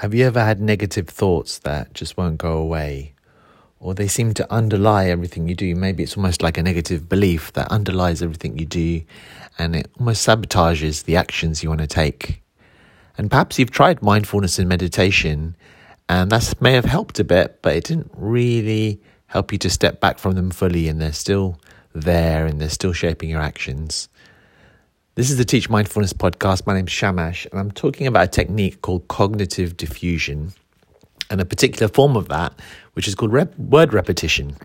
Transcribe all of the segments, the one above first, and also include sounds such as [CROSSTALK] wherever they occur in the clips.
Have you ever had negative thoughts that just won't go away? Or they seem to underlie everything you do? Maybe it's almost like a negative belief that underlies everything you do and it almost sabotages the actions you want to take. And perhaps you've tried mindfulness and meditation and that may have helped a bit, but it didn't really help you to step back from them fully and they're still there and they're still shaping your actions. This is the Teach Mindfulness podcast. My name is Shamash, and I'm talking about a technique called cognitive defusion and a particular form of that, which is called rep- word repetition.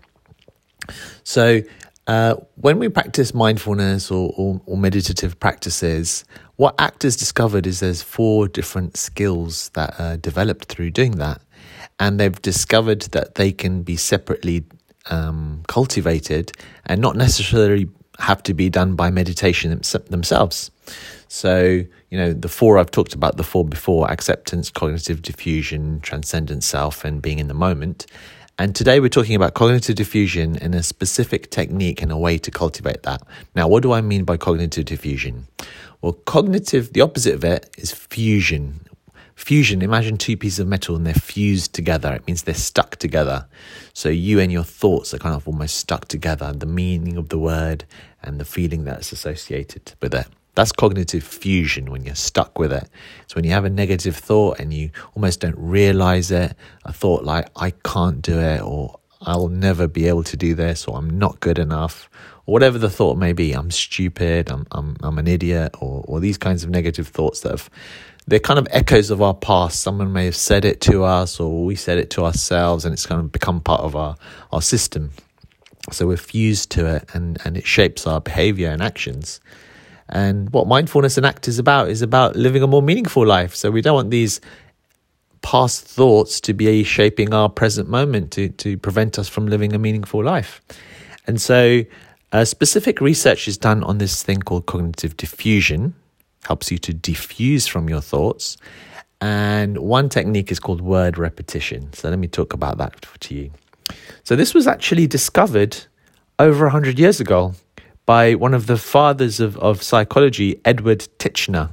So, uh, when we practice mindfulness or, or, or meditative practices, what actors discovered is there's four different skills that are developed through doing that. And they've discovered that they can be separately um, cultivated and not necessarily have to be done by meditation themselves. So, you know, the four I've talked about, the four before acceptance, cognitive defusion, transcendent self, and being in the moment. And today we're talking about cognitive defusion and a specific technique and a way to cultivate that. Now, what do I mean by cognitive defusion? Well, cognitive, the opposite of it is fusion, Fusion, imagine two pieces of metal and they're fused together. It means they're stuck together. So you and your thoughts are kind of almost stuck together. The meaning of the word and the feeling that's associated with it. That's cognitive fusion when you're stuck with it. It's when you have a negative thought and you almost don't realize it. A thought like, I can't do it, or I'll never be able to do this, or I'm not good enough, or whatever the thought may be. I'm stupid, I'm, I'm, I'm an idiot, or, or these kinds of negative thoughts that have they're kind of echoes of our past. Someone may have said it to us, or we said it to ourselves, and it's kind of become part of our, our system. So we're fused to it, and, and it shapes our behavior and actions. And what mindfulness and ACT is about is about living a more meaningful life. So we don't want these past thoughts to be shaping our present moment to, to prevent us from living a meaningful life. And so, uh, specific research is done on this thing called cognitive defusion, helps you to diffuse from your thoughts. And one technique is called word repetition. So let me talk about that to you. So this was actually discovered over 100 years ago by one of the fathers of, of psychology, Edward Titchener.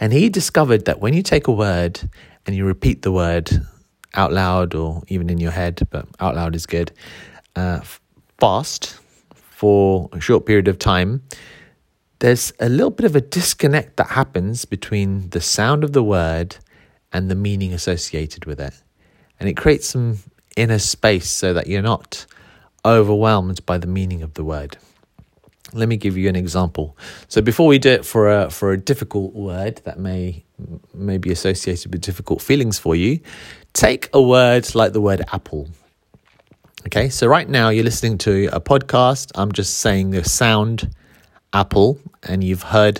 And he discovered that when you take a word and you repeat the word out loud or even in your head, but out loud is good, uh, fast for a short period of time, there's a little bit of a disconnect that happens between the sound of the word and the meaning associated with it. And it creates some inner space so that you're not overwhelmed by the meaning of the word. Let me give you an example. So before we do it for a for a difficult word that may may be associated with difficult feelings for you, take a word like the word apple. Okay, so right now you're listening to a podcast. I'm just saying the sound apple and you've heard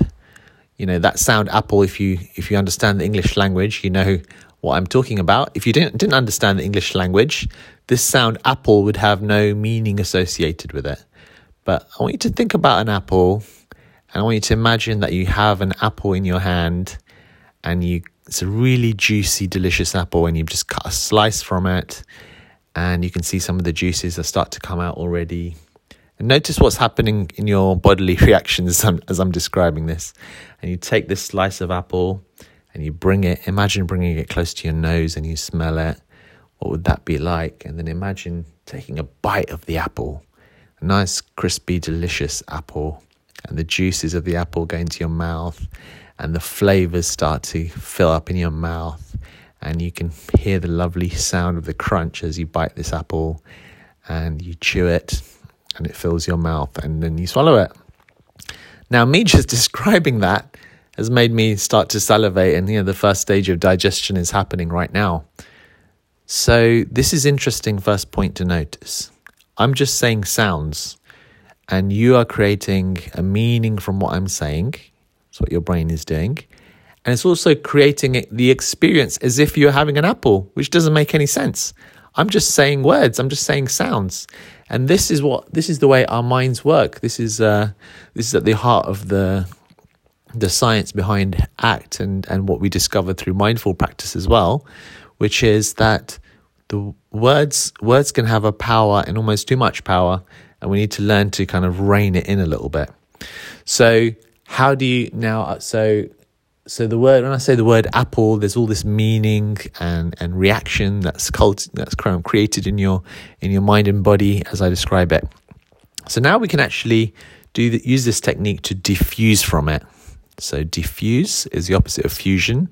you know that sound apple if you if you understand the english language you know what i'm talking about if you didn't didn't understand the english language this sound apple would have no meaning associated with it but i want you to think about an apple and i want you to imagine that you have an apple in your hand and you it's a really juicy delicious apple and you've just cut a slice from it and you can see some of the juices that start to come out already and notice what's happening in your bodily [LAUGHS] reactions as I'm, as I'm describing this. And you take this slice of apple and you bring it, imagine bringing it close to your nose and you smell it. What would that be like? And then imagine taking a bite of the apple, nice, crispy, delicious apple, and the juices of the apple go into your mouth, and the flavors start to fill up in your mouth. And you can hear the lovely sound of the crunch as you bite this apple and you chew it and it fills your mouth and then you swallow it. Now, me just [LAUGHS] describing that has made me start to salivate, and you know, the first stage of digestion is happening right now. So, this is interesting first point to notice. I'm just saying sounds, and you are creating a meaning from what I'm saying. That's what your brain is doing. And it's also creating the experience as if you're having an apple, which doesn't make any sense. I'm just saying words, I'm just saying sounds. And this is what this is the way our minds work. This is uh, this is at the heart of the the science behind ACT and, and what we discovered through mindful practice as well, which is that the words words can have a power and almost too much power, and we need to learn to kind of rein it in a little bit. So how do you now? Uh, so so the word when I say the word apple, there's all this meaning and, and reaction that's cult, that's created in your in your mind and body as I describe it. So now we can actually do the, use this technique to diffuse from it. So diffuse is the opposite of fusion.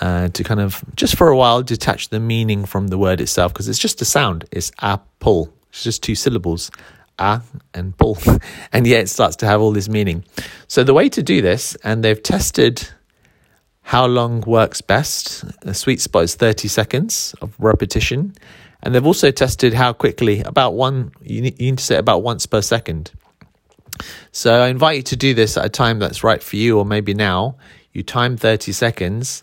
Uh, to kind of just for a while detach the meaning from the word itself because it's just a sound. It's apple. It's just two syllables, a and pull, [LAUGHS] and yet it starts to have all this meaning. So the way to do this, and they've tested how long works best. The sweet spot is 30 seconds of repetition. And they've also tested how quickly, about one, you need, you need to say about once per second. So I invite you to do this at a time that's right for you, or maybe now. You time 30 seconds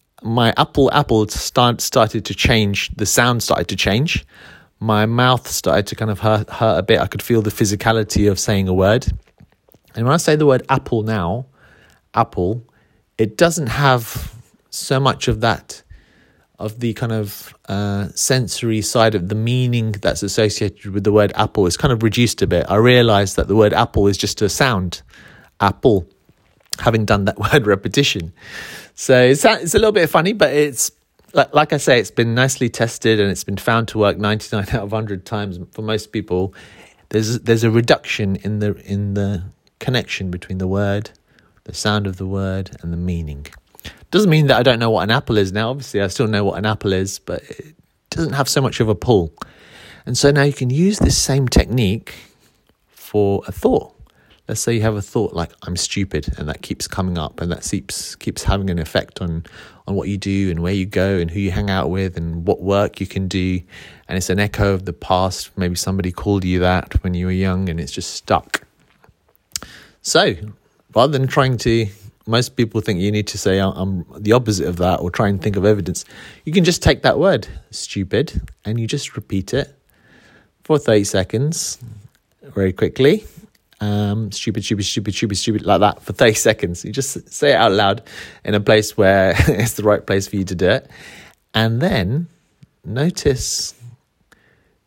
my apple apple start, started to change. The sound started to change my mouth started to kind of hurt, hurt a bit. I could feel the physicality of saying a word. And when I say the word apple now, apple, it doesn't have so much of that, of the kind of uh, sensory side of the meaning that's associated with the word apple is kind of reduced a bit. I realized that the word apple is just a sound, apple, having done that [LAUGHS] word repetition. So it's, it's a little bit funny, but it's like, like I say, it's been nicely tested and it's been found to work 99 [LAUGHS] out of 100 times for most people. There's there's a reduction in the in the connection between the word, the sound of the word, and the meaning. Doesn't mean that I don't know what an apple is now. Obviously, I still know what an apple is, but it doesn't have so much of a pull. And so now you can use this same technique for a thought Uh, let's say you have a thought like I'm stupid and that keeps coming up and that keeps keeps having an effect on on what you do and where you go and who you hang out with and what work you can do. And it's an echo of the past. Maybe somebody called you that when you were young and it's just stuck. So rather than trying to most people think you need to say I'm the opposite of that or try and think of evidence you can just take that word stupid and you just repeat it for 30 seconds very quickly um, stupid, stupid, stupid, stupid, stupid, like that for [LAUGHS] 30 seconds. You just say it out loud in a place where [LAUGHS] it's the right place for you to do it. And then notice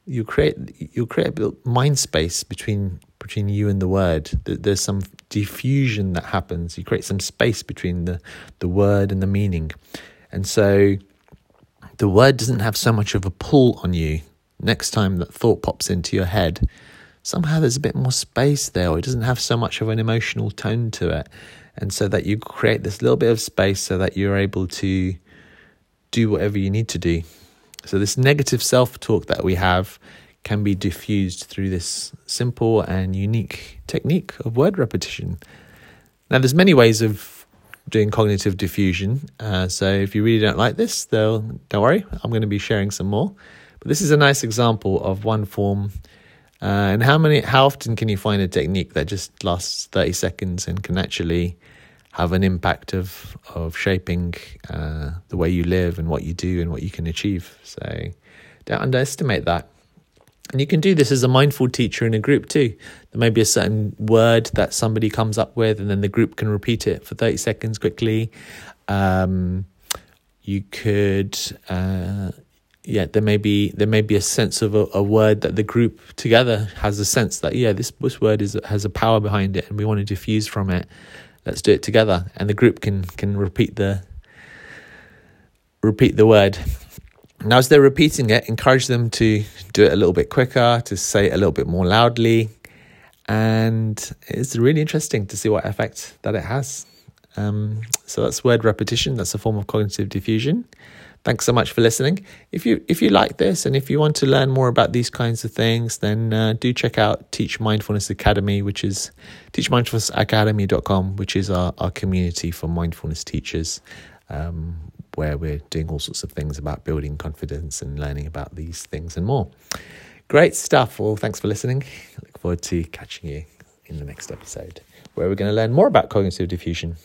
you create you create a mind space between between you and the word. There's some diffusion that happens. You create some space between the, the word and the meaning. And so the word doesn't have so much of a pull on you. Next time that thought pops into your head, somehow there's a bit more space there, or it doesn't have so much of an emotional tone to it. And so that you create this little bit of space so that you're able to do whatever you need to do. So, this negative self talk that we have can be diffused through this simple and unique technique of word repetition. Now, there's many ways of doing cognitive defusion. Uh, so, if you really don't like this, though, don't worry, I'm going to be sharing some more. But this is a nice example of one form uh, and how many, how often can you find a technique that just lasts thirty seconds and can actually have an impact of of shaping uh, the way you live and what you do and what you can achieve? So don't underestimate that. And you can do this as a mindful teacher in a group too. There may be a certain word that somebody comes up with, and then the group can repeat it for 30 seconds quickly. Um, you could uh, yeah, there may be there may be a sense of a, a, word that the group together has a sense that yeah, this this word is has a power behind it, and we want to diffuse from it. Let's do it together, and the group can can repeat the repeat the word. Now, as they're repeating it, encourage them to do it a little bit quicker, to say it a little bit more loudly, and it's really interesting to see what effect that it has. Um, so that's word repetition. That's a form of cognitive defusion. Thanks so much for listening. If you if you like this and if you want to learn more about these kinds of things, then uh, do check out Teach Mindfulness Academy, which is teachmindfulnessacademy.com, which is our, our community for mindfulness teachers, um, where we're doing all sorts of things about building confidence and learning about these things and more. Great stuff. Well, thanks for listening. Look forward to catching you in the next episode, where we're going to learn more about cognitive defusion.